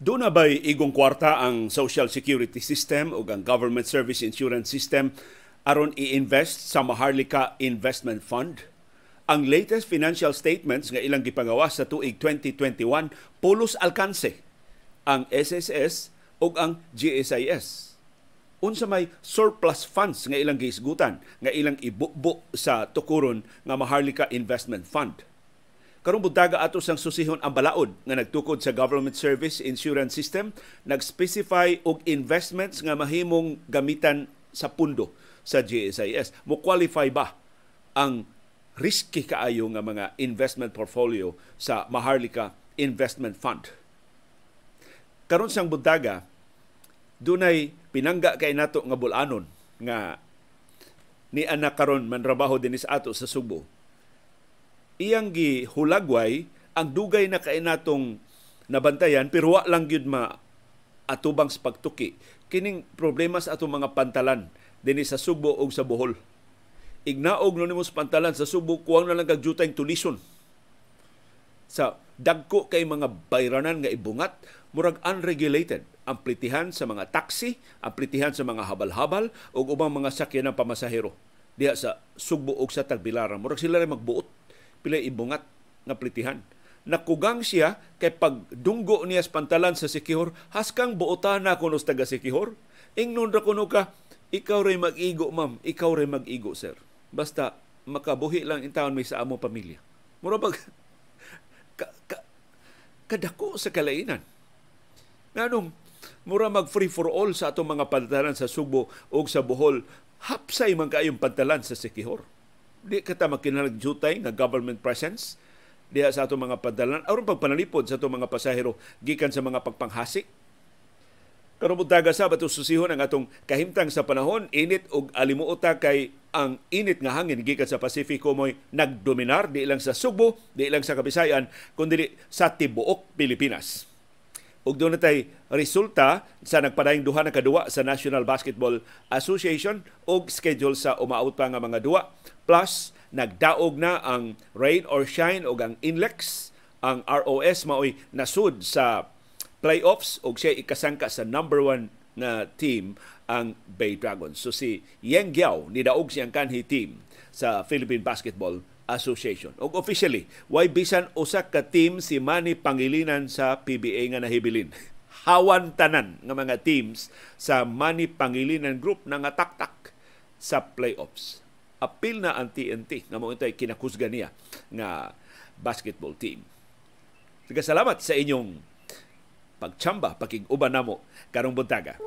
Doon na ba'y igong kwarta ang Social Security System o ang Government Service Insurance System aron i-invest sa Maharlika Investment Fund? Ang latest financial statements nga ilang gipagawa sa tuig 2021 pulos alkanse ang SSS o ang GSIS. Unsa may surplus funds nga ilang giisgutan nga ilang ibubo sa tukuron nga Maharlika Investment Fund Karong buntaga ato sang susihon ang balaod nga nagtukod sa Government Service Insurance System, nag-specify og investments nga mahimong gamitan sa pundo sa GSIS. Mo qualify ba ang risky kaayo nga mga investment portfolio sa Maharlika Investment Fund? Karon sang buntaga, dunay pinangga kay nato nga bulanon nga ni anak karon manrabaho dinis ato sa Subo iyang gihulagway ang dugay na kay natong nabantayan pero wa lang gyud ma atubang sa pagtuki. Kining problema sa atong mga pantalan dinhi sa Subo ug sa Bohol. Ignaog no nimo sa pantalan sa Subo kuwang na lang kag jutay tulison sa dagko kay mga bayranan nga ibungat murag unregulated. Ang plitihan sa mga taxi, ang plitihan sa mga habal-habal ug ubang mga sakyanan pamasahero. Diha sa Subo ug sa Tagbilaran. Murag sila rin magbuot pila ibungat nga plitihan. Nakugang siya kay pagdunggo niya sa pantalan sa Sikihor, haskang buotan na kuno taga Sikihor. Ingnon ra kuno ka, ikaw ray mag-igo ma'am, ikaw ray mag-igo sir. Basta makabuhi lang in taon may sa amo pamilya. Mura pag ka, ka, kadako sa kalainan. Nganong mura mag free for all sa atong mga pantalan sa Subo o sa Bohol, hapsay man kayong pantalan sa Sikihor di kata jutay nga government presence. Diha sa atong mga padalan aron pagpanalipod sa atong mga pasahero gikan sa mga pagpanghasik karon daga sa bato susihon ang atong kahimtang sa panahon init og alimuota kay ang init nga hangin gikan sa Pasifiko mo'y nagdominar di lang sa Subo di lang sa Kabisayan kundi sa tibuok Pilipinas ug doon natay resulta sa nagpadayong duha na kaduwa sa National Basketball Association og schedule sa umaot pa nga mga duwa plus nagdaog na ang rain or shine og ang inlex ang ROS maoy nasud sa playoffs og siya ikasangka sa number one na team ang Bay Dragons. So si Yeng Giao nidaog siyang kanhi team sa Philippine Basketball Association. Og officially, why bisan usa ka team si Manny Pangilinan sa PBA nga nahibilin. Hawan tanan nga mga teams sa Manny Pangilinan Group na nga taktak sa playoffs. Apil na ang TNT nga mo intay kinakusga niya nga basketball team. Sige, salamat sa inyong pagtsamba, pakig-uban namo karong buntaga.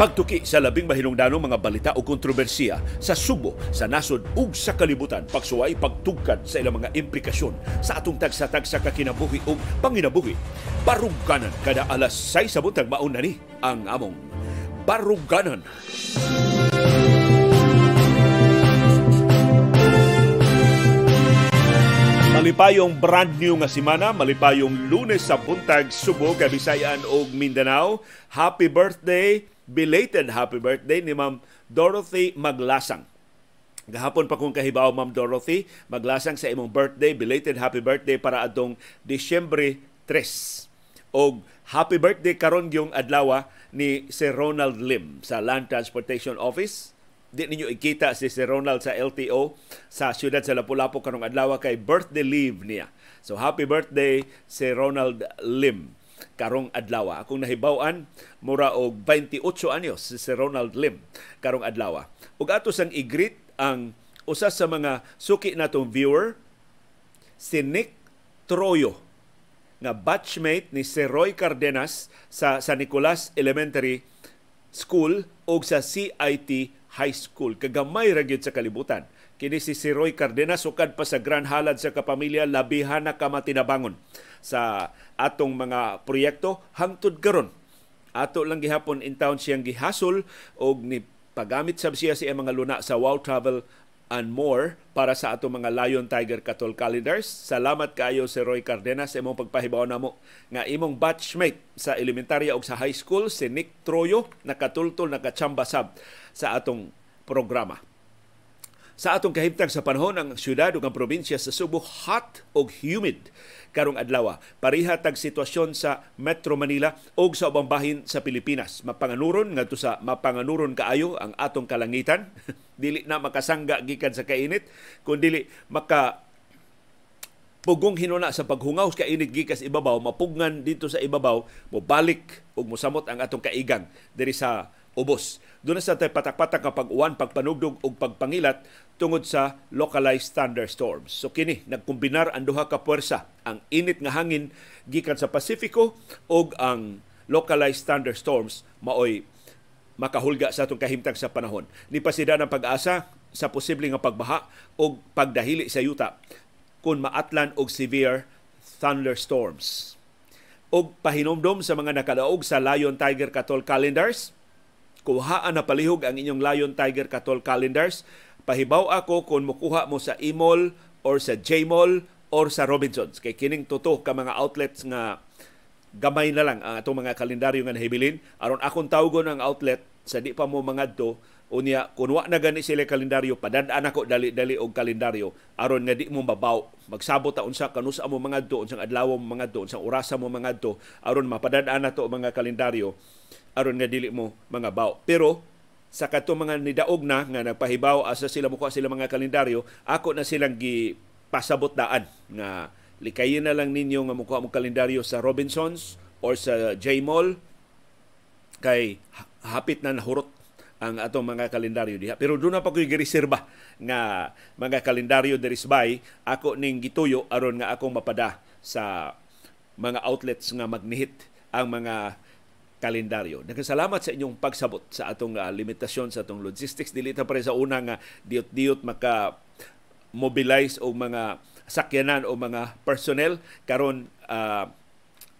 Pagtuki sa labing mahinungdanong mga balita o kontrobersiya sa Subo, sa nasod ug sa kalibutan, pagsuway pagtugkad sa ilang mga implikasyon sa atong tagsa-tagsa kakinabuhi ug panginabuhi. Baruganan kada alas 6 sa buntag mauna ni ang among Baruganan. Malipayong brand new nga simana, malipayong lunes sa buntag Subo, Kabisayan ug Mindanao. Happy birthday belated happy birthday ni Ma'am Dorothy Maglasang. Gahapon pa kong kahibaw, Ma'am Dorothy, maglasang sa imong birthday, belated happy birthday para adtong Disyembre 3. Og happy birthday karon yung adlaw ni Sir Ronald Lim sa Land Transportation Office. Di ninyo ikita si Sir Ronald sa LTO sa siyudad sa Lapu-Lapu karong adlaw kay birthday leave niya. So happy birthday si Ronald Lim karong adlaw. Akong nahibaw-an mura og 28 anyos si Ronald Lim karong adlaw. Ug ato sang igreet ang usa sa mga suki natong viewer si Nick Troyo nga batchmate ni si Roy Cardenas sa San Nicolas Elementary School o sa CIT High School. Kagamay ra sa kalibutan. Kini si si Roy Cardenas sukad pa sa Grand Halad sa kapamilya labihan na kamatinabangon sa atong mga proyekto hangtod karon. Ato lang gihapon in town siyang gihasol og ni pagamit sab siya sa mga luna sa Wow Travel and more para sa ato mga Lion Tiger Katol calendars. Salamat kayo si Roy Cardenas imong pagpahibaw namo nga imong batchmate sa elementarya ug sa high school si Nick Troyo nakatultol nakachamba sab sa atong programa Sa atong kahimtang sa panahon ang syudad ug ang probinsya sa Subo hot ug humid karong adlaw. Pariha tag sitwasyon sa Metro Manila ug sa ubang bahin sa Pilipinas. Mapanganuron ngadto sa mapanganuron kaayo ang atong kalangitan. dili na makasangga gikan sa kainit kun dili maka pugong hinuna sa paghungaw sa kainit gikas ibabaw mapugngan dito sa ibabaw mobalik ug mosamot ang atong kaigang diri sa ubos. Doon sa tay patak-patak nga pag-uwan, pagpanugdog ug pagpangilat tungod sa localized thunderstorms. So kini nagkombinar ang duha ka puwersa, ang init nga hangin gikan sa Pasifiko ug ang localized thunderstorms maoy makahulga sa atong kahimtang sa panahon. Ni pasida ng pag-asa sa posible nga pagbaha o pagdahili sa yuta kung maatlan og severe thunderstorms. Og pahinomdom sa mga nakadaog sa Lion Tiger Katol calendars, kuhaan na palihog ang inyong Lion Tiger Katol calendars. Pahibaw ako kung mukuha mo sa Imol or sa Jmall or sa Robinsons. Kay kining tuto ka mga outlets nga gamay na lang ang atong mga kalendaryo nga nahibilin. Aron akong tawgon ang outlet sa di pa mo mga do unya kun wa na gani sila kalendaryo padadaan ako dali-dali og kalendaryo aron nga di mo mabaw magsabot ta unsa kanusa mo mga do unsang adlaw mo mga do unsang orasa mo mga do aron mapadadaan nato mga kalendaryo aron nga dili mo mga baw. Pero sa kato mga nidaog na nga nagpahibaw asa sila mukuha sila mga kalendaryo, ako na silang gi pasabot daan nga likayin na lang ninyo nga mukuha mo kalendaryo sa Robinsons or sa J Mall kay hapit na nahurot ang atong mga kalendaryo diha. Pero doon na pa ko'y gireserba nga mga kalendaryo diri bay ako ning gituyo aron nga akong mapada sa mga outlets nga magnihit ang mga kalendaryo. Nagkasalamat sa inyong pagsabot sa atong uh, limitasyon sa atong logistics. Dili ta pare sa una nga diot-diot maka mobilize o mga sakyanan o mga personnel karon uh,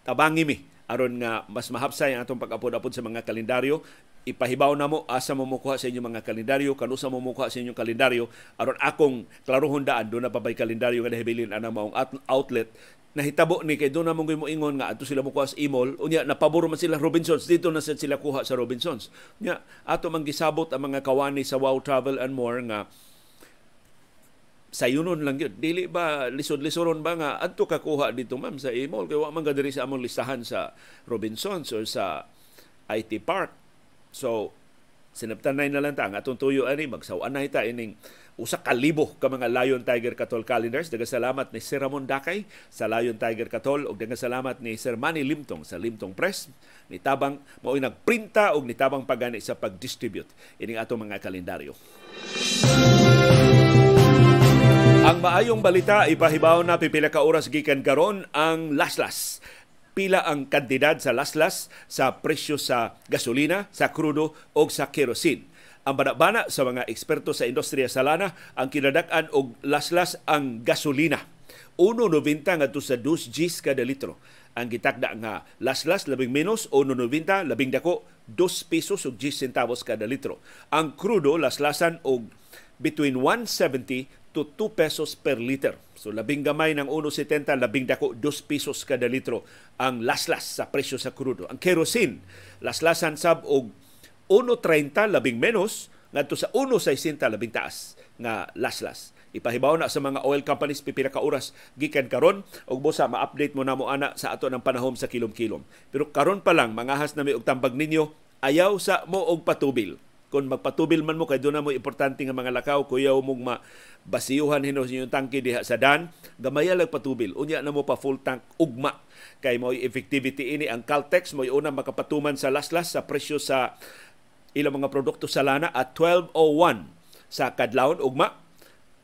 tabangi mi aron nga mas mahapsay ang atong pag-apod-apod sa mga kalendaryo ipahibaw na mo asa mo mukuha sa inyong mga kalendaryo kanusa mo mukuha sa inyong kalendaryo aron akong klarohon daan do na pa bay kalendaryo nga nahibilin ana maong outlet. Nahitabo ni kay doon na mong mo ingon nga ato sila mukuha sa imol unya napabor man sila Robinsons. Dito na sila kuha sa Robinsons. Nya ato man gisabot ang mga kawani sa Wow Travel and More nga sayunon lang yun. Dili ba lisod-lisoron ba nga adto ka kuha dito ma'am sa imol kay wa man diri sa among listahan sa Robinsons or sa IT Park. So sinabtanay na lang ta ang atong tuyo ani magsawan na ita ining usa ka libo ka mga Lion Tiger Katol calendars. Daga salamat ni Sir Ramon Dakay sa Lion Tiger Katol ug daga salamat ni Sir Manny Limtong sa Limtong Press. Ni tabang mao nagprinta og tabang pagani sa pag-distribute ining atong mga kalendaryo. Ang maayong balita ipahibaw na pipila ka oras gikan karon ang laslas pila ang kantidad sa laslas sa presyo sa gasolina, sa krudo o sa kerosene. Ang banabana sa mga eksperto sa industriya sa lana ang kinadak-an og laslas ang gasolina. 1.90 ngadto sa 2 Gs kada litro. Ang gitakda nga laslas labing menos 1.90 labing dako 2 pesos ug 10 centavos kada litro. Ang krudo laslasan og between 170 to 2 pesos per liter. So labing gamay ng 1.70, labing dako 2 pesos kada litro ang laslas sa presyo sa krudo. Ang kerosene, laslasan sab og 1.30 labing menos ngadto sa 1.60 labing taas nga laslas. Ipahibaw na sa mga oil companies pipila ka oras gikan karon ug busa ma-update mo na mo ana sa ato ng panahom sa kilom-kilom. Pero karon pa lang mangahas na mi og tambag ninyo ayaw sa mo og patubil. Kung magpatubil man mo kay doon na mo importante nga mga lakaw kuyaw mo ma basiyuhan hinos yung tangke diha sa dan gamaya lang patubil. Unya na mo pa full tank ugma. Kay mo effectivity ini. Ang Caltex mo una makapatuman sa laslas sa presyo sa ilang mga produkto sa lana at 12.01 sa kadlawon ugma.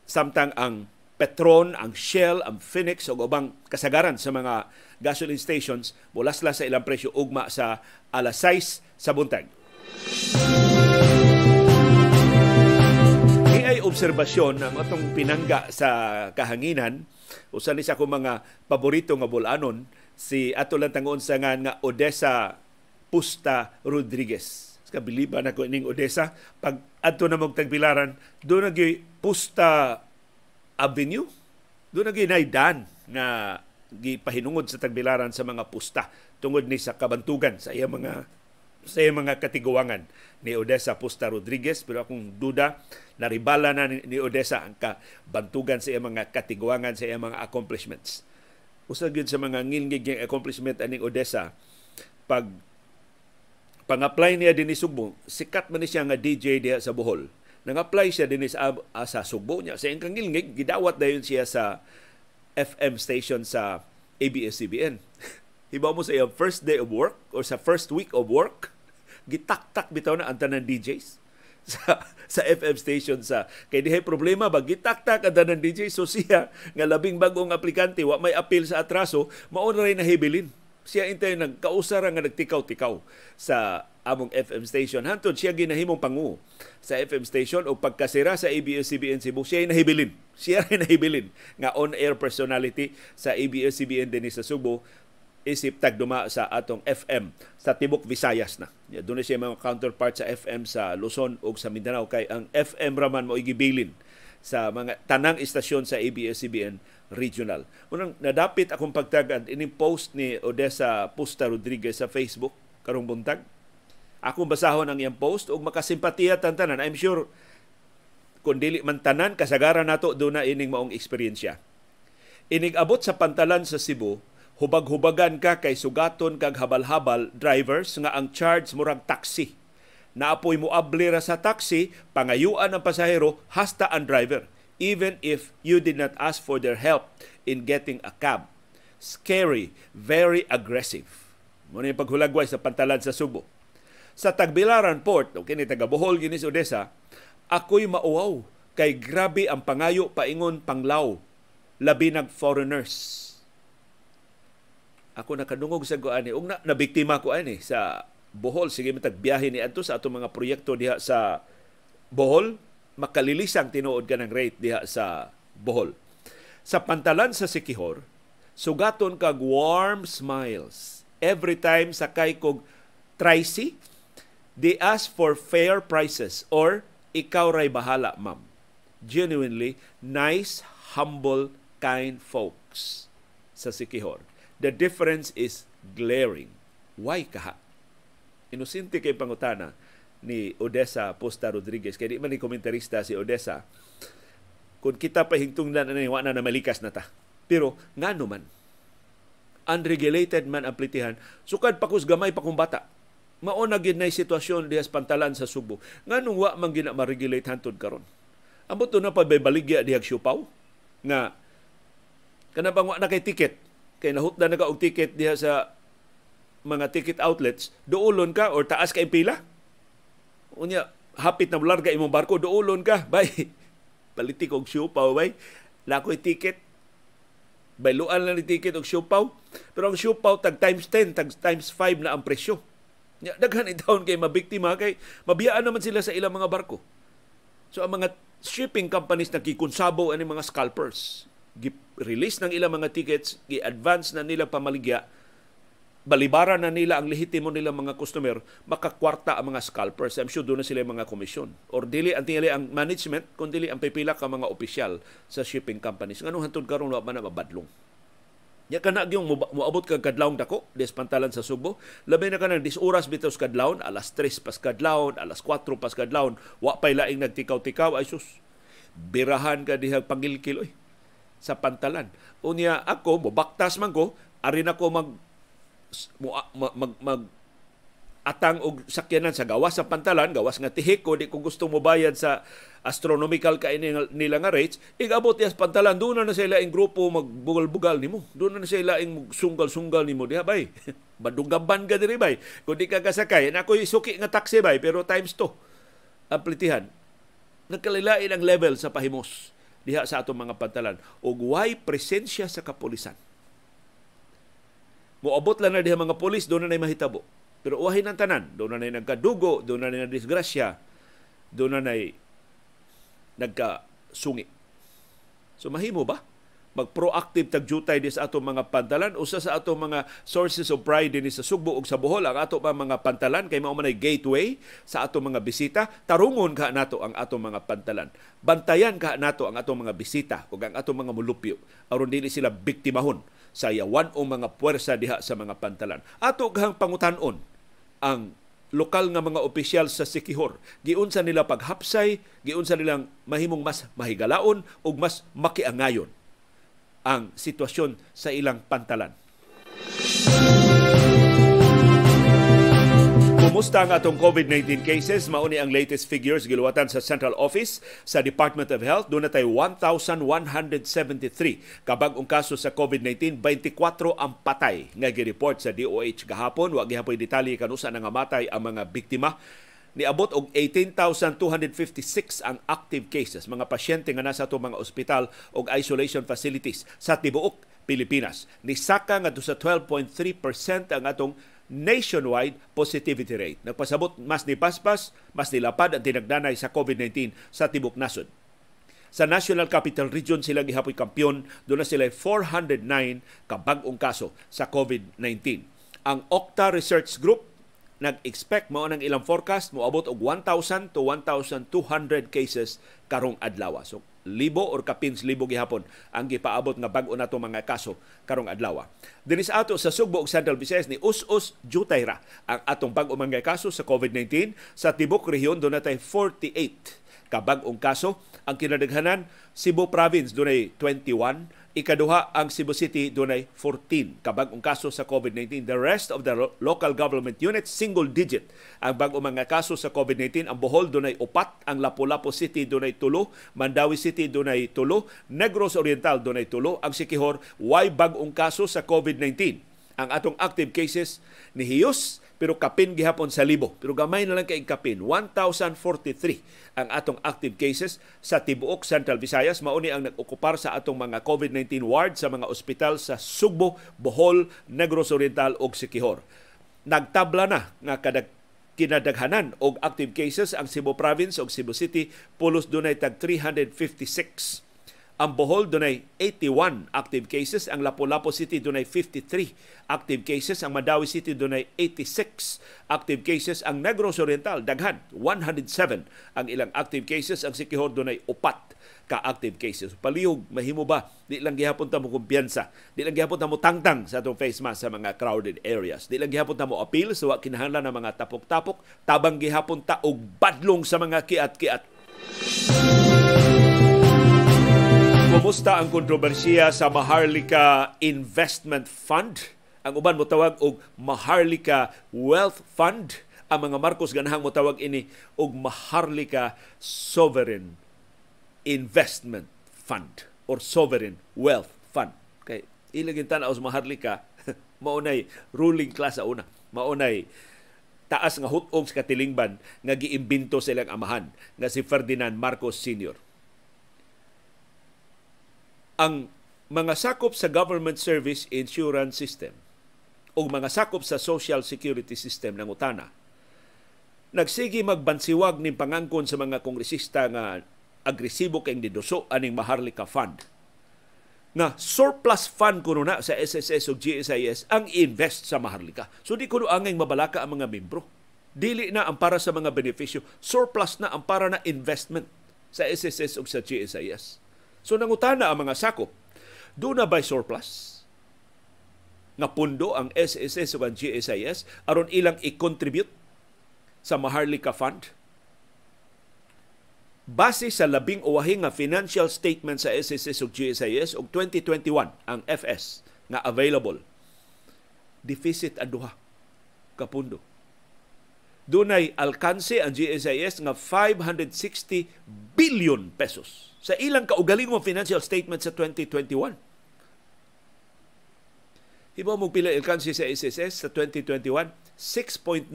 Samtang ang Petron, ang Shell, ang Phoenix ug ubang kasagaran sa mga gasoline stations mulasla sa ilang presyo ugma sa alas 6 sa buntag. Obserbasyon ang atong pinangga sa kahanginan. Usa ni sa akong mga paborito nga bulanon si ato lang tangon sa nga, nga Odessa Pusta Rodriguez. Kabiliban ako ning Odessa. Pag adto na mong tagbilaran do na Pusta Avenue. Do na naidan nga gipahinungod sa tagbilaran sa mga pusta tungod ni sa kabantugan sa iya mga sa mga katiguangan ni Odessa Pusta Rodriguez pero akong duda naribala na ni Odessa ang kabantugan sa mga katiguangan sa mga accomplishments. Usa gyud sa mga ngilngig ng accomplishment aning Odessa pag pang-apply niya din Sugbo, sikat man siya nga DJ diha sa Bohol. Nang-apply siya din sa, uh, sa Sugbo niya. Sa iyang ngilngig, gidawat dayon siya sa FM station sa ABS-CBN. Hibaw mo sa iyang first day of work or sa first week of work, gitaktak bitaw na ang tanan DJs sa sa FM station sa kay dihay problema ba? Gitaktak ang tanan DJ so siya nga labing bagong aplikante wa may appeal sa atraso mao na rin nahibilin siya intay nagkausara nga nagtikaw-tikaw sa among FM station. Hantod siya ginahimong pangu sa FM station o pagkasira sa ABS-CBN Cebu, siya nahibilin. Siya rin nahibilin nga on-air personality sa ABS-CBN din sa Subo isip tagduma sa atong FM sa Tibok Visayas na. Doon siya mga counterpart sa FM sa Luzon o sa Mindanao kay ang FM raman mo igibilin sa mga tanang istasyon sa ABS-CBN regional. Unang nadapit akong pagtagad ini post ni Odessa Pusta Rodriguez sa Facebook karong buntag. Akong basahon ang iyang post ug makasimpatiya tantanan. I'm sure kung dili man tanan kasagaran nato do na ining maong eksperyensya. Inig abot sa pantalan sa Cebu, hubag-hubagan ka kay sugaton kag habal-habal drivers nga ang charge murag taxi. Naapoy mo ablira sa taxi, pangayuan ang pasahero hasta ang driver even if you did not ask for their help in getting a cab. Scary, very aggressive. Muna yung paghulagway sa pantalan sa Subo. Sa Tagbilaran Port, o kini taga Bohol, Ginis Odessa, ako'y mauwaw kay grabe ang pangayo paingon panglaw labi ng foreigners ako nakadungog sa ko ani ug na, nabiktima ko ani sa Bohol. Sige matag biyahe ni adto sa atong mga proyekto diha sa Bohol. Makalilisang tinuod ka ng rate diha sa Bohol. Sa pantalan sa Sikihor sugaton kag warm smiles. Every time sakay kog tricy they ask for fair prices or ikaw ray bahala ma'am. Genuinely nice humble kind folks sa Sikihor The difference is glaring. Why kaha? Inosente kay pangutana ni Odessa Posta Rodriguez. Kaya di man ni komentarista si Odessa. Kung kita pa hingtungdan na wa na malikas na ta. Pero nga man, unregulated man ang plitihan, sukad pa kus gamay pa kung bata. Mao na gid nay sitwasyon diha pantalan sa Subo. Nganong wa man gina ma-regulate hantod karon. Amo to na pa baligya diha siupaw nga kana bang wa na kay ticket kay nahutda na ka og ticket diha sa mga ticket outlets, duulon ka or taas ka pila. Unya, hapit na larga imong barko, duulon ka. Bay, palitik og siupaw, bay. Lakoy ticket. Bayluan lang ni ticket og siupaw. Pero ang siupaw, tag times 10, tag times 5 na ang presyo. Nya, daghan itaon kay mabiktima kay mabiyaan naman sila sa ilang mga barko. So ang mga shipping companies nakikonsabo ani mga scalpers release ng ilang mga tickets, gi-advance na nila pamaligya, balibaran na nila ang lehitimo nila mga customer, makakwarta ang mga scalpers. I'm sure doon na sila mga komisyon. Or dili ang tingali ang management, kung dili ang pipila ka mga opisyal sa shipping companies. Nganong hantod karon wa man na mabadlong. Ya kana gyung moabot kag kadlawon dako des pantalan sa Subo. Labi na kanang 10 oras bitaw sa kadlawon, alas 3 pas kadlawon, alas 4 pas kadlawon, wa pay laing nagtikaw-tikaw ay sus. Birahan ka diha pangilkil oy sa pantalan. Unya ako, mobaktas man ko, ari na ko mag, mag, mag, mag atang og sakyanan sa gawas sa pantalan, gawas nga tihik ko, di ko gusto mo bayad sa astronomical ka nila nga rates, igabot sa pantalan, doon na sila ang grupo magbugal-bugal nimo. Doon na sila ang sunggal-sunggal nimo. Diha bay, madunggaban ka diri bay. Kung di ka kasakay, na ako suki nga taxi bay, pero times to. Aplitihan. Nagkalilain ang level sa pahimos diha sa atong mga pantalan ug way presensya sa kapulisan. Moabot lang na diha mga pulis doon na mahitabo. Pero uwahin ang tanan, doon na nagkadugo, doon na disgrasya, doon na nagkasungi. So mahimo ba? Mag-proactive tagjutay di sa atong mga pantalan. Usa sa atong mga sources of pride dinhi sa Sugbo ug sa Bohol. Ang ato pa mga pantalan kay mao man gateway sa atong mga bisita. Tarungon ka nato ang atong mga pantalan. Bantayan ka nato ang atong mga bisita ug ang atong mga mulupyo. Aron dili sila biktimahon sa yawan o mga puwersa diha sa mga pantalan. Ato gahang pangutan-on ang lokal nga mga opisyal sa Sikihor. Giunsa nila paghapsay, giunsa nilang mahimong mas mahigalaon ug mas makiangayon ang sitwasyon sa ilang pantalan. Kumusta ang atong COVID-19 cases? Mauni ang latest figures giluwatan sa Central Office sa Department of Health. Doon natay 1,173 kabag-ong kaso sa COVID-19. 24 ang patay nga gi-report sa DOH gahapon. Wa gihapon detalye kanusa nga matay ang mga biktima niabot og 18,256 ang active cases, mga pasyente nga nasa ato mga ospital o isolation facilities sa tibuok Pilipinas. Nisaka nga sa 12.3% ang atong nationwide positivity rate. Nagpasabot mas ni paspas, mas nilapad ang tinagdanay sa COVID-19 sa tibok nasod. Sa National Capital Region sila gihapoy kampiyon, doon na sila 409 kabag-ong kaso sa COVID-19. Ang Octa Research Group nag-expect mao nang ilang forecast moabot og 1,000 to 1,200 cases karong adlaw. So libo or kapins libo gihapon ang gipaabot nga bag-o nato mga kaso karong adlaw. Dinis ato sa Sugbo ug Central Visayas ni us-us jutayra ang atong bag-o mga kaso sa COVID-19 sa tibok rehiyon do natay 48 ka bag-ong kaso ang kinadaghanan Cebu Province dunay 21 Ikaduha, ang Cebu City dunay 14 kabag-ong kaso sa COVID-19. The rest of the local government units, single digit ang bag-ong mga kaso sa COVID-19. Ang Bohol dunay upat, ang Lapu-Lapu City dunay tulo, Mandawi City dunay tulo, Negros Oriental dunay tulo, ang Sikihor way bag-ong kaso sa COVID-19. Ang atong active cases ni Hiyos pero kapin gihapon sa libo. Pero gamay na lang kay kapin. 1,043 ang atong active cases sa tibuok Central Visayas. Mauni ang nag-okupar sa atong mga COVID-19 ward sa mga ospital sa Sugbo, Bohol, Negros Oriental ug Siquijor. Nagtabla na nga kadag kinadaghanan og active cases ang Cebu Province ug Cebu City pulos dunay tag 356 ang Bohol dunay 81 active cases, ang Lapu-Lapu City dunay 53 active cases, ang Madawi City dunay 86 active cases, ang Negros Oriental daghan 107 ang ilang active cases, ang Sikihor dunay upat ka active cases. Palihog mahimo ba? Di lang gihapon ta mo kumpiyansa, di lang gihapon ta mo tangtang sa atong face mask sa mga crowded areas. Di lang gihapon ta mo appeal sa wa kinahanglan ng mga tapok-tapok, tabang gihapon ta og badlong sa mga kiat-kiat. Kumusta ang kontrobersiya sa Maharlika Investment Fund? Ang uban mo tawag og Maharlika Wealth Fund. Ang mga Marcos ganahang mo tawag ini og Maharlika Sovereign Investment Fund or Sovereign Wealth Fund. Kay ilagin tanaw sa Maharlika, maunay ruling class sa una. Maunay taas nga hutong sa katilingban nga giimbento silang amahan nga si Ferdinand Marcos Sr ang mga sakop sa government service insurance system o mga sakop sa social security system ng utana nagsigi magbansiwag ning pangangkon sa mga kongresista nga agresibo kay diduso aning Maharlika Fund nga surplus fund kuno na sa SSS o GSIS ang invest sa Maharlika. So di kuno angay mabalaka ang mga membro. Dili na ang para sa mga benepisyo, surplus na ang para na investment sa SSS o sa GSIS. So nangutana ang mga sakop, do na by surplus. Nga pundo ang SSS o GSIS aron ilang i-contribute sa Maharlika Fund? Base sa labing uwahi nga financial statement sa SSS o GSIS og 2021 ang FS nga available. Deficit aduha kapundo dunay alkanse ang GSIS nga 560 billion pesos sa ilang kaugalingong financial statement sa 2021. Hibaw mo pila alkanse sa SSS sa 2021, 6.9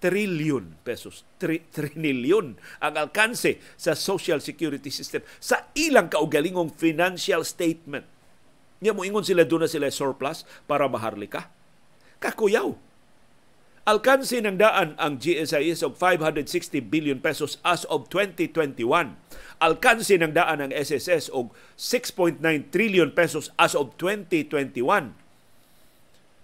trillion pesos. 3 trillion ang alkanse sa social security system sa ilang kaugalingong financial statement. Nya mo ingon sila doon na sila surplus para maharlika. Kakuyaw Alkansi ng daan ang GSIS og 560 billion pesos as of 2021. Alkansi ng daan ang SSS og 6.9 trillion pesos as of 2021.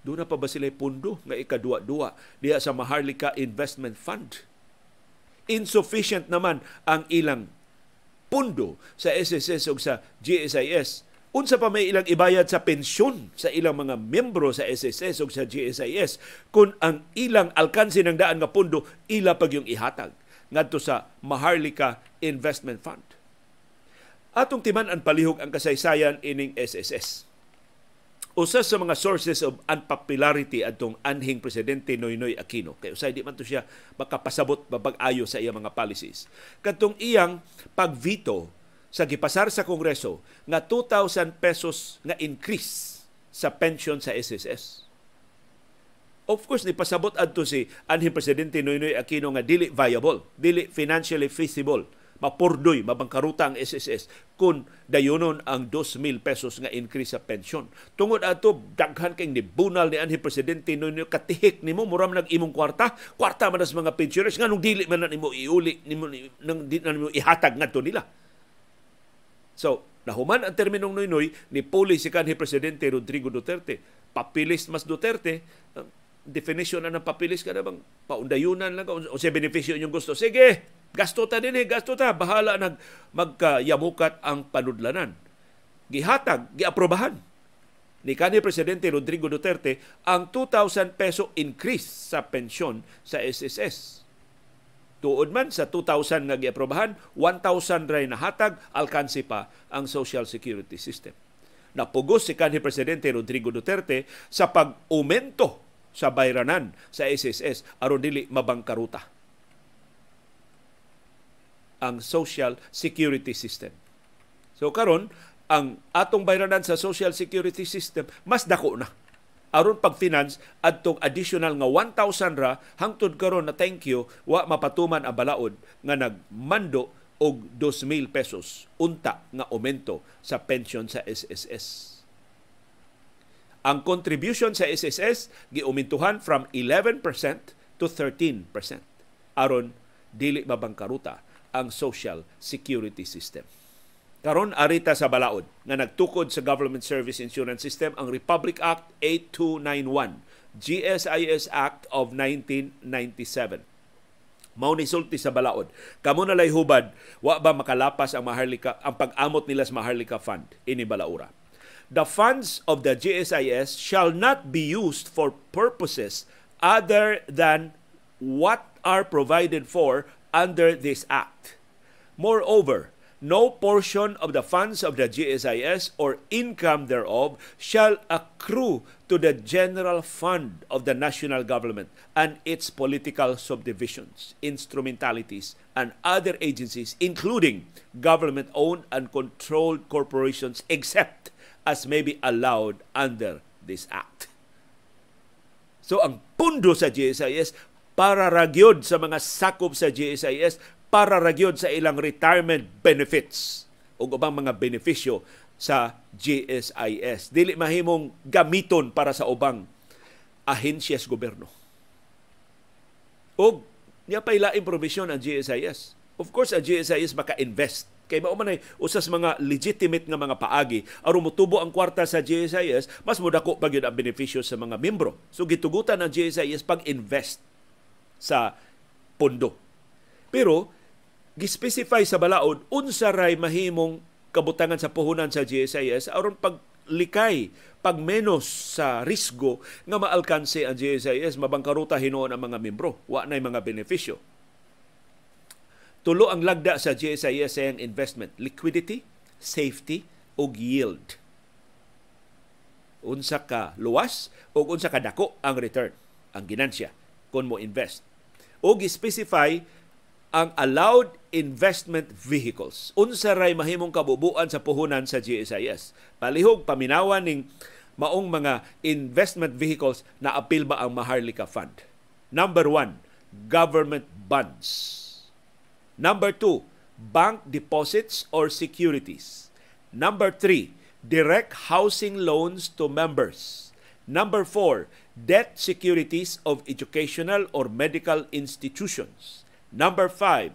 Doon na pa ba sila pundo nga ikadua-dua diya sa Maharlika Investment Fund? Insufficient naman ang ilang pundo sa SSS o sa GSIS unsa pa may ilang ibayad sa pensyon sa ilang mga membro sa SSS o sa GSIS kung ang ilang alkansi ng daan nga pundo ila pag yung ihatag ngadto sa Maharlika Investment Fund. Atong timan ang palihog ang kasaysayan ining SSS. Usa sa mga sources of unpopularity atong anhing presidente Noynoy Aquino kay usay di man to siya makapasabot babag-ayo sa iyang mga policies. Kadtong iyang pagveto sa gipasar sa Kongreso nga 2,000 pesos nga increase sa pension sa SSS. Of course, ni pasabot adto si anhi Presidente Noynoy Aquino nga dili viable, dili financially feasible, mapurdoy, mabangkaruta ang SSS kung dayunon ang 2,000 pesos nga increase sa pension. Tungod ato, daghan kay ni bunal ni anhi Presidente Noynoy katihik nimo muram nag imong kwarta, kwarta man mga pensioners nganong dili man na nimo iuli nimo nang di na nimo ihatag ngadto nila So, nahuman ang terminong noy-noy ni Puli si kanhi Presidente Rodrigo Duterte. Papilis mas Duterte, ang definition na ng papilis ka na bang paundayunan lang o sa benepisyo inyong gusto. Sige, gasto ta din eh, gasto ta. Bahala nag magkayamukat ang panudlanan. Gihatag, giaprobahan ni kanhi Presidente Rodrigo Duterte ang 2,000 peso increase sa pensyon sa SSS Tuod man sa 2,000 nga giaprobahan, 1,000 ray nahatag, alkansi pa ang Social Security System. Napugos si kanhi Presidente Rodrigo Duterte sa pag-umento sa bayranan sa SSS aron dili mabangkaruta ang Social Security System. So karon ang atong bayranan sa Social Security System mas dako na aron pag-finance adtong additional nga 1,000 ra hangtod karon na thank you wa mapatuman ang balaod nga nagmando og 2,000 pesos unta nga aumento sa pension sa SSS. Ang contribution sa SSS giumintuhan from 11% to 13% aron dili mabangkaruta ang social security system. Karon arita sa balaod nga nagtukod sa Government Service Insurance System ang Republic Act 8291, GSIS Act of 1997. Mao ni sulti sa balaod. Kamo na lay hubad, wa ba makalapas ang Maharlika ang pag-amot nila sa Maharlika Fund ini balaura. The funds of the GSIS shall not be used for purposes other than what are provided for under this act. Moreover, no portion of the funds of the GSIS or income thereof shall accrue to the general fund of the national government and its political subdivisions, instrumentalities, and other agencies, including government owned and controlled corporations, except as may be allowed under this act. So ang pundo sa GSIS para ragyod sa mga sakop sa GSIS para ragyod sa ilang retirement benefits o ubang mga benepisyo sa GSIS. Dili mahimong gamiton para sa ubang ahensyas gobyerno. O niya pa ilaing provision ang GSIS. Of course, ang GSIS maka-invest kay mao man ay usas mga legitimate nga mga paagi aron motubo ang kwarta sa GSIS mas modako pa gyud ang benepisyo sa mga membro so gitugutan ang GSIS pag-invest sa pondo pero gispecify sa balaod unsa ray mahimong kabutangan sa puhunan sa GSIS aron paglikay pagmenos sa risgo nga maalkanse ang GSIS mabangkaruta hinuon ang mga membro. Wa nay mga benepisyo. Tulo ang lagda sa GSIS ang investment liquidity safety ug yield. Unsa ka luwas o unsa ka dako ang return ang ginansya kung mo invest o gi-specify ang allowed investment vehicles. Unsa ray mahimong kabubuan sa puhunan sa GSIS. Palihog paminawan ning maong mga investment vehicles na apil ba ang Maharlika Fund. Number one, government bonds. Number two, bank deposits or securities. Number three, direct housing loans to members. Number four, debt securities of educational or medical institutions. Number five,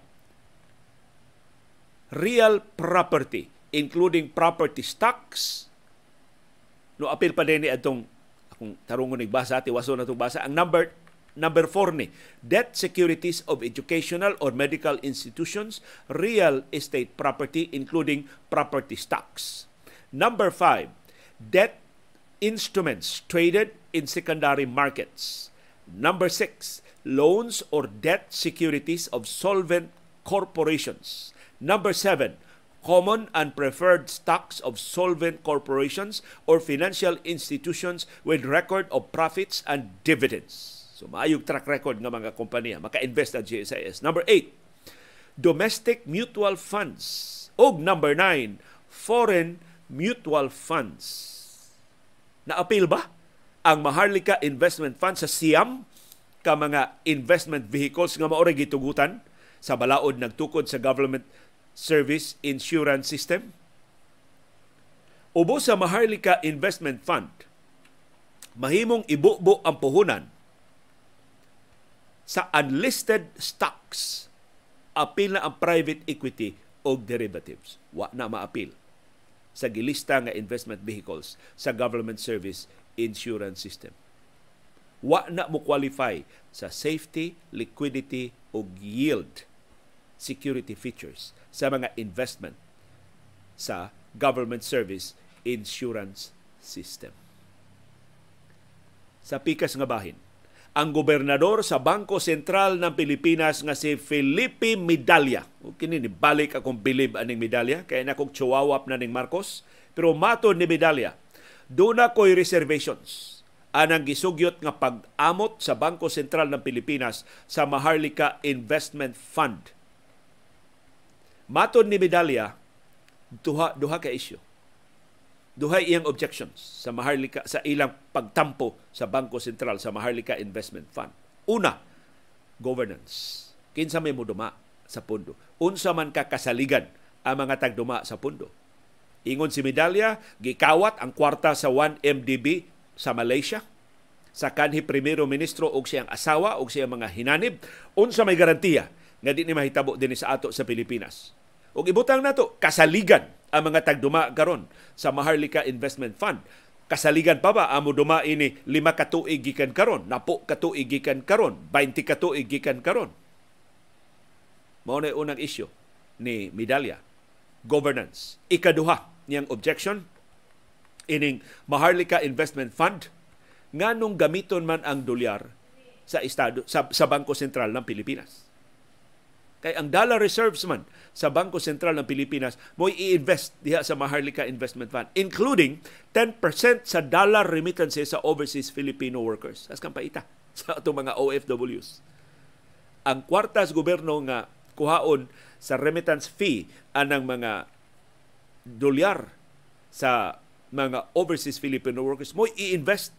real property, including property stocks. No apil pa din ni atong akong tarungon nagbasa ati waso na basa ang number number 4 ni debt securities of educational or medical institutions real estate property including property stocks Number five, debt instruments traded in secondary markets. Number six, loans or debt securities of solvent corporations. Number seven, common and preferred stocks of solvent corporations or financial institutions with record of profits and dividends. So maayog track record ng mga kompanya maka-invest ang GSIS. Number eight, domestic mutual funds. Og number nine, foreign mutual funds. Na-appeal ba ang Maharlika Investment Fund sa Siam ka mga investment vehicles nga maoray gitugutan sa balaod nagtukod sa government service insurance system? Ubo sa Maharlika Investment Fund, mahimong ibubo ang puhunan sa unlisted stocks. Apil na ang private equity o derivatives. Wa na maapil sa gilista nga investment vehicles sa government service insurance system. Wa na mo qualify sa safety, liquidity o yield security features sa mga investment sa government service insurance system. Sa pikas nga bahin, ang gobernador sa Bangko Sentral ng Pilipinas nga si Felipe Medalla. Kini ni balik akong bilib aning medalya kaya na kong chihuahua na ning Marcos. Pero mato ni Medalla, doon na ko'y reservations anang gisugyot nga pag-amot sa Bangko Sentral ng Pilipinas sa Maharlika Investment Fund Maton ni Medalya, duha, duha ka isyo. Duha iyang objections sa Maharlika sa ilang pagtampo sa Bangko Sentral sa Maharlika Investment Fund. Una, governance. Kinsa may muduma sa pundo. Unsa man ka kasaligan ang mga tagduma sa pundo. Ingon si Medalya, gikawat ang kwarta sa 1MDB sa Malaysia sa kanhi primero ministro og siyang asawa og siyang mga hinanib unsa may garantiya nga di ni mahitabo dinhi sa ato sa Pilipinas Ug ibutang nato kasaligan ang mga tagduma karon sa Maharlika Investment Fund. Kasaligan pa ba amo duma ini lima ka tuig gikan karon, napo ka tuig gikan karon, 20 ka tuig gikan karon. Mao na unang isyu ni Medalya. Governance. Ikaduha niyang objection ining Maharlika Investment Fund nganong gamiton man ang dolyar sa estado sa, sa Bangko Sentral ng Pilipinas. Kay ang dollar reserves man sa Bangko Sentral ng Pilipinas mo i-invest diha sa Maharlika Investment Fund including 10% sa dollar remittances sa overseas Filipino workers. As kang paita sa atong mga OFWs. Ang kwartas gobyerno nga kuhaon sa remittance fee anang mga dolyar sa mga overseas Filipino workers mo i-invest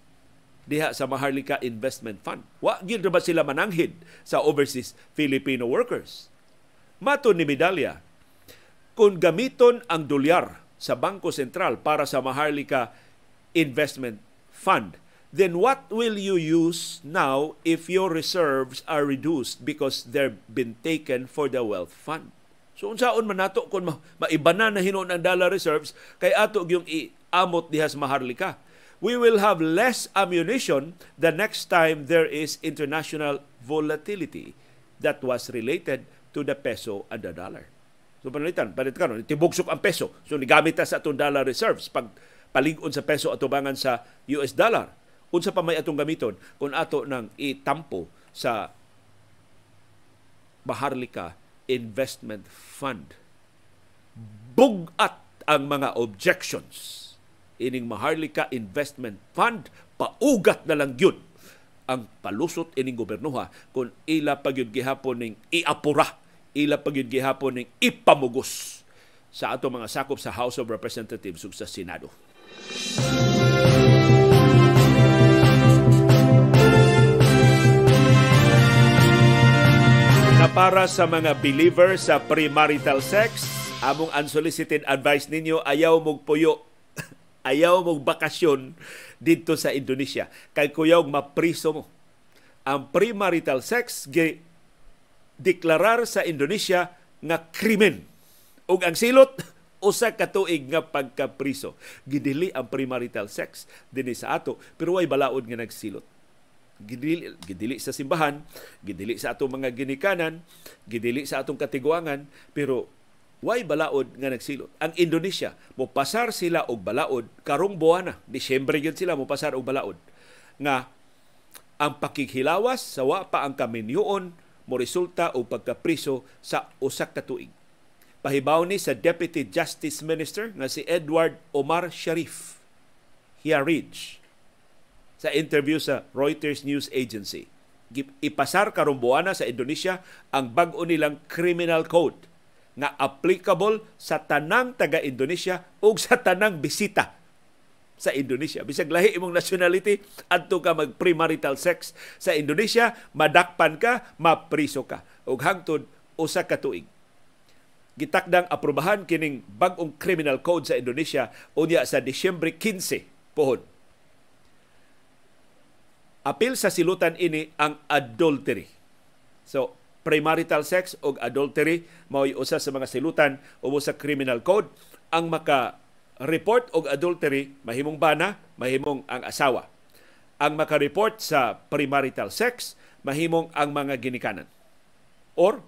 diha sa Maharlika Investment Fund. Wa gyud ba sila mananghid sa overseas Filipino workers? Mato ni Medalya, kung gamiton ang dolyar sa Bangko Sentral para sa Maharlika Investment Fund, then what will you use now if your reserves are reduced because they've been taken for the wealth fund? So unsaon man nato kung ma- maibana na hinon ang dollar reserves kay ato yung iamot diha sa Maharlika. We will have less ammunition the next time there is international volatility that was related to the peso and the dollar. So panalitan, palit ka, no? tibugsok ang peso. So nigamit ta sa atong dollar reserves pag paligon sa peso atubangan sa US dollar. Unsa pa may atong gamiton kung ato nang itampo sa Maharlika Investment Fund. Bugat ang mga objections ining Maharlika Investment Fund paugat na lang yun ang palusot ining gobernoha kung ila pagyud gihapon ning iapura ila pagyud gihapon ning ipamugos sa ato mga sakop sa House of Representatives ug sa Senado. Na para sa mga believer sa premarital sex, among unsolicited advice ninyo ayaw mog puyo ayaw mog bakasyon dito sa Indonesia kay kuyaw mapriso mo ang premarital sex gi deklarar sa Indonesia nga krimen. Ug ang silot usa ka tuig nga pagkapriso. Gidili ang premarital sex dinhi sa ato pero way balaod nga nagsilot. Gidili, gidili sa simbahan, gidili sa atong mga ginikanan, gidili sa atong katiguangan, pero Why balaod nga nagsilot? Ang Indonesia, mo pasar sila og balaod karong buwan na. Disyembre gyud sila mo pasar og balaod. Nga ang pakighilawas sa wa pa ang kaminyoon mo resulta og pagkapriso sa usak ka tuig. Pahibaw ni sa Deputy Justice Minister nga si Edward Omar Sharif. Ridge sa interview sa Reuters News Agency. Ipasar karong buwana sa Indonesia ang bag-o nilang criminal code nga applicable sa tanang taga-Indonesia o sa tanang bisita sa Indonesia. Bisag lahi imong nationality, adto ka mag premarital sex sa Indonesia, madakpan ka, mapriso ka. Ug hangtod usa ka tuig. Gitakdang aprobahan kining bag-ong criminal code sa Indonesia unya sa Disyembre 15 pohon. Apil sa silutan ini ang adultery. So, premarital sex o adultery mao'y usa sa mga silutan o sa criminal code. Ang maka report og adultery mahimong bana mahimong ang asawa. Ang maka-report sa premarital sex mahimong ang mga ginikanan. Or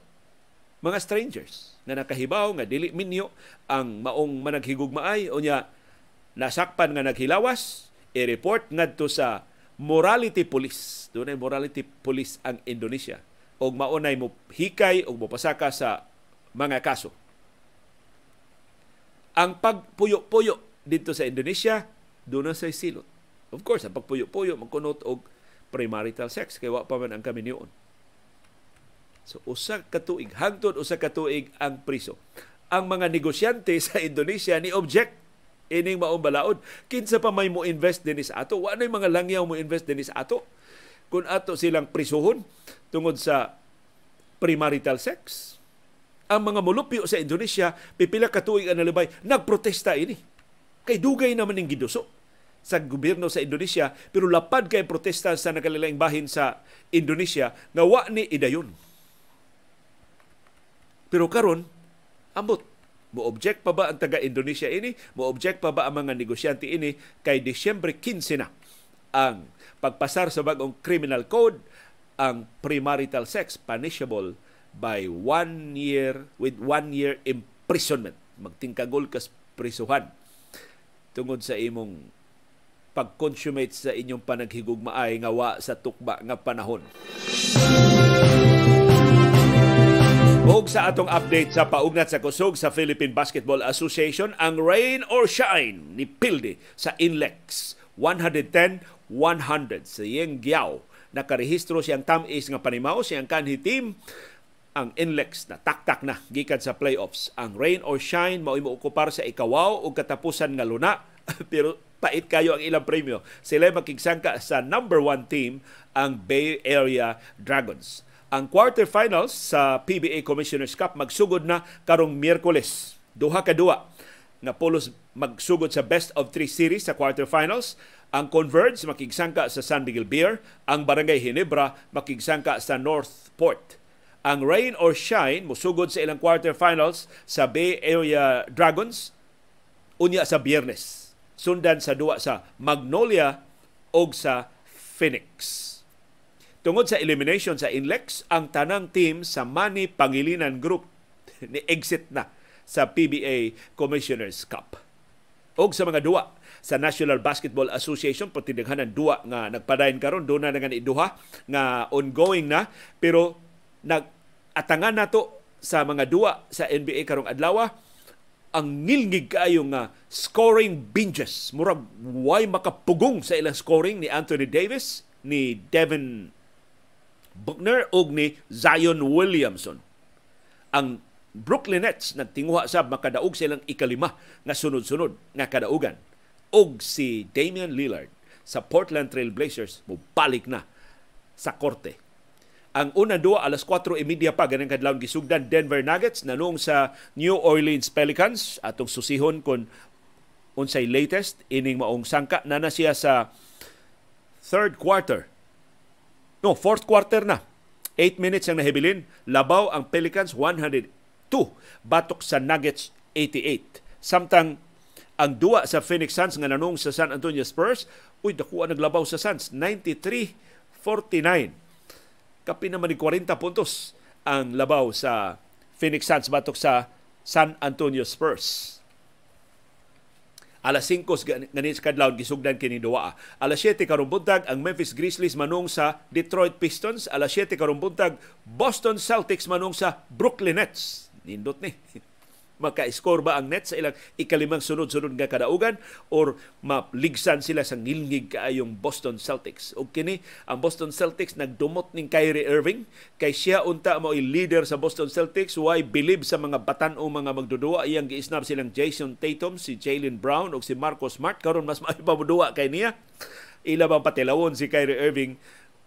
mga strangers na nakahibaw nga dili minyo ang maong managhigugmaay o nya nasakpan nga naghilawas i-report ngadto sa morality police dunay morality police ang Indonesia og maunay mo hikay og mopasaka sa mga kaso. Ang pagpuyo-puyo dito sa Indonesia, doon sa silot. Of course, ang pagpuyo-puyo magkunot og premarital sex kay wa pa man ang kami niyon. So usa ka tuig, hangtod usa ka tuig ang priso. Ang mga negosyante sa Indonesia ni object ining maong balaod. Kinsa pa may mo invest din sa ato? Wa mga langyaw mo invest din sa ato? Kung ato silang prisuhon, tungod sa premarital sex. Ang mga mulupyo sa Indonesia, pipila ka tuig ang nalibay, nagprotesta ini. Kay dugay naman ng giduso sa gobyerno sa Indonesia, pero lapad kay protesta sa nakalilaing bahin sa Indonesia nga wa ni idayon. Pero karon ambot mo object pa ba ang taga Indonesia ini? Mo object pa ba ang mga negosyante ini kay Disyembre 15 na ang pagpasar sa bagong criminal code ang premarital sex punishable by one year with one year imprisonment. Magtingkagol kas prisuhan tungod sa imong pag-consummate sa inyong panaghigugmaay nga wa sa tukba nga panahon. Og sa atong update sa paugnat sa kusog sa Philippine Basketball Association, ang rain or shine ni Pilde sa Inlex 110-100 sa Yeng Giao nakarehistro siyang tamis nga panimaw siyang kanhi team ang Inlex na taktak na gikan sa playoffs. Ang rain or shine mao imo okupar sa ikawaw o katapusan nga luna pero pait kayo ang ilang premyo. Sila makigsangka sa number one team ang Bay Area Dragons. Ang quarterfinals sa PBA Commissioner's Cup magsugod na karong Miyerkules. Duha ka duwa nga polos magsugod sa best of three series sa quarterfinals. Ang Converge makigsangka sa San Miguel Beer, ang Barangay Hinebra makigsangka sa Northport. Ang Rain or Shine musugod sa ilang quarterfinals sa Bay Area Dragons unya sa Biyernes. Sundan sa duwa sa Magnolia o sa Phoenix. Tungod sa elimination sa Inlex, ang tanang team sa Mani Pangilinan Group ni exit na sa PBA Commissioners Cup. Og sa mga duwa sa National Basketball Association patindighanan duwa nga nagpadayon karon do na nga iduha nga ongoing na pero nag atangan nato sa mga duwa sa NBA karong adlaw ang ngilngig kaayo nga scoring binges murag way makapugong sa ilang scoring ni Anthony Davis ni Devin Buckner ug ni Zion Williamson ang Brooklyn Nets nagtinguha sab makadaog silang ikalima nga sunod-sunod nga kadaugan og si Damian Lillard sa Portland Trail Blazers mubalik na sa korte. Ang una duwa alas 4:30 pa ganang kadlawon gisugdan Denver Nuggets nanong sa New Orleans Pelicans atong susihon kon unsay latest ining maong sangka na na siya sa third quarter. No, fourth quarter na. 8 minutes ang nahibilin. Labaw ang Pelicans 102 batok sa Nuggets 88. Samtang ang duwa sa Phoenix Suns nga nanong sa San Antonio Spurs, uy, dakuha naglabaw sa Suns, 93-49. Kapi naman ni 40 puntos ang labaw sa Phoenix Suns batok sa San Antonio Spurs. Alas 5 ganit sa gisugdan kini duwa. Alas 7 karong buntag ang Memphis Grizzlies manung sa Detroit Pistons. Alas 7 karong buntag Boston Celtics manung sa Brooklyn Nets. Nindot ni. maka-score ba ang Nets sa ilang ikalimang sunod-sunod nga kadaugan or maligsan sila sa ngilngig kaayong Boston Celtics. O kini ang Boston Celtics nagdumot ning Kyrie Irving kay siya unta mo leader sa Boston Celtics why believe sa mga batan o mga magdudua iyang giisnab silang Jason Tatum, si Jalen Brown o si Marcus Smart karon mas maipamudua kay niya. Ila bang patilawon si Kyrie Irving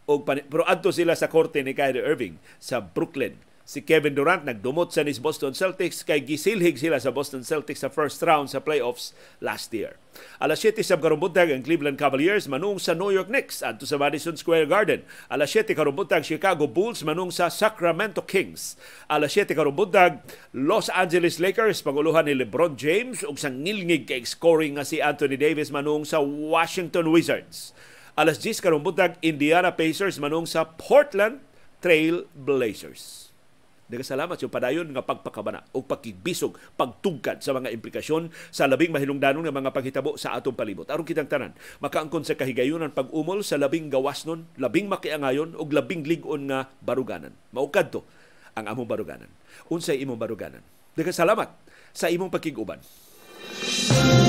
og pero adto sila sa korte ni Kyrie Irving sa Brooklyn si Kevin Durant nagdumot sa nis Boston Celtics kay gisilhig sila sa Boston Celtics sa first round sa playoffs last year. Alas 7 sa karumbuntag ang Cleveland Cavaliers manung sa New York Knicks adto sa Madison Square Garden. Alas 7 karumbuntag Chicago Bulls manung sa Sacramento Kings. Alas 7 karumbuntag Los Angeles Lakers panguluhan ni LeBron James ug sa ngilngig kay scoring nga si Anthony Davis manung sa Washington Wizards. Alas 10 karumbuntag Indiana Pacers manung sa Portland Trail Blazers. Nagasalamat yung padayon nga pagpakabana o pagkibisog, pagtugkad sa mga implikasyon sa labing mahinungdanon nga mga paghitabo sa atong palibot. Aron kitang tanan, makaangkon sa kahigayunan pag-umol sa labing gawasnon, labing makiangayon o labing ligon nga baruganan. Maukad to ang among baruganan. Unsay imong baruganan. Nagasalamat sa imong pagkiguban. Música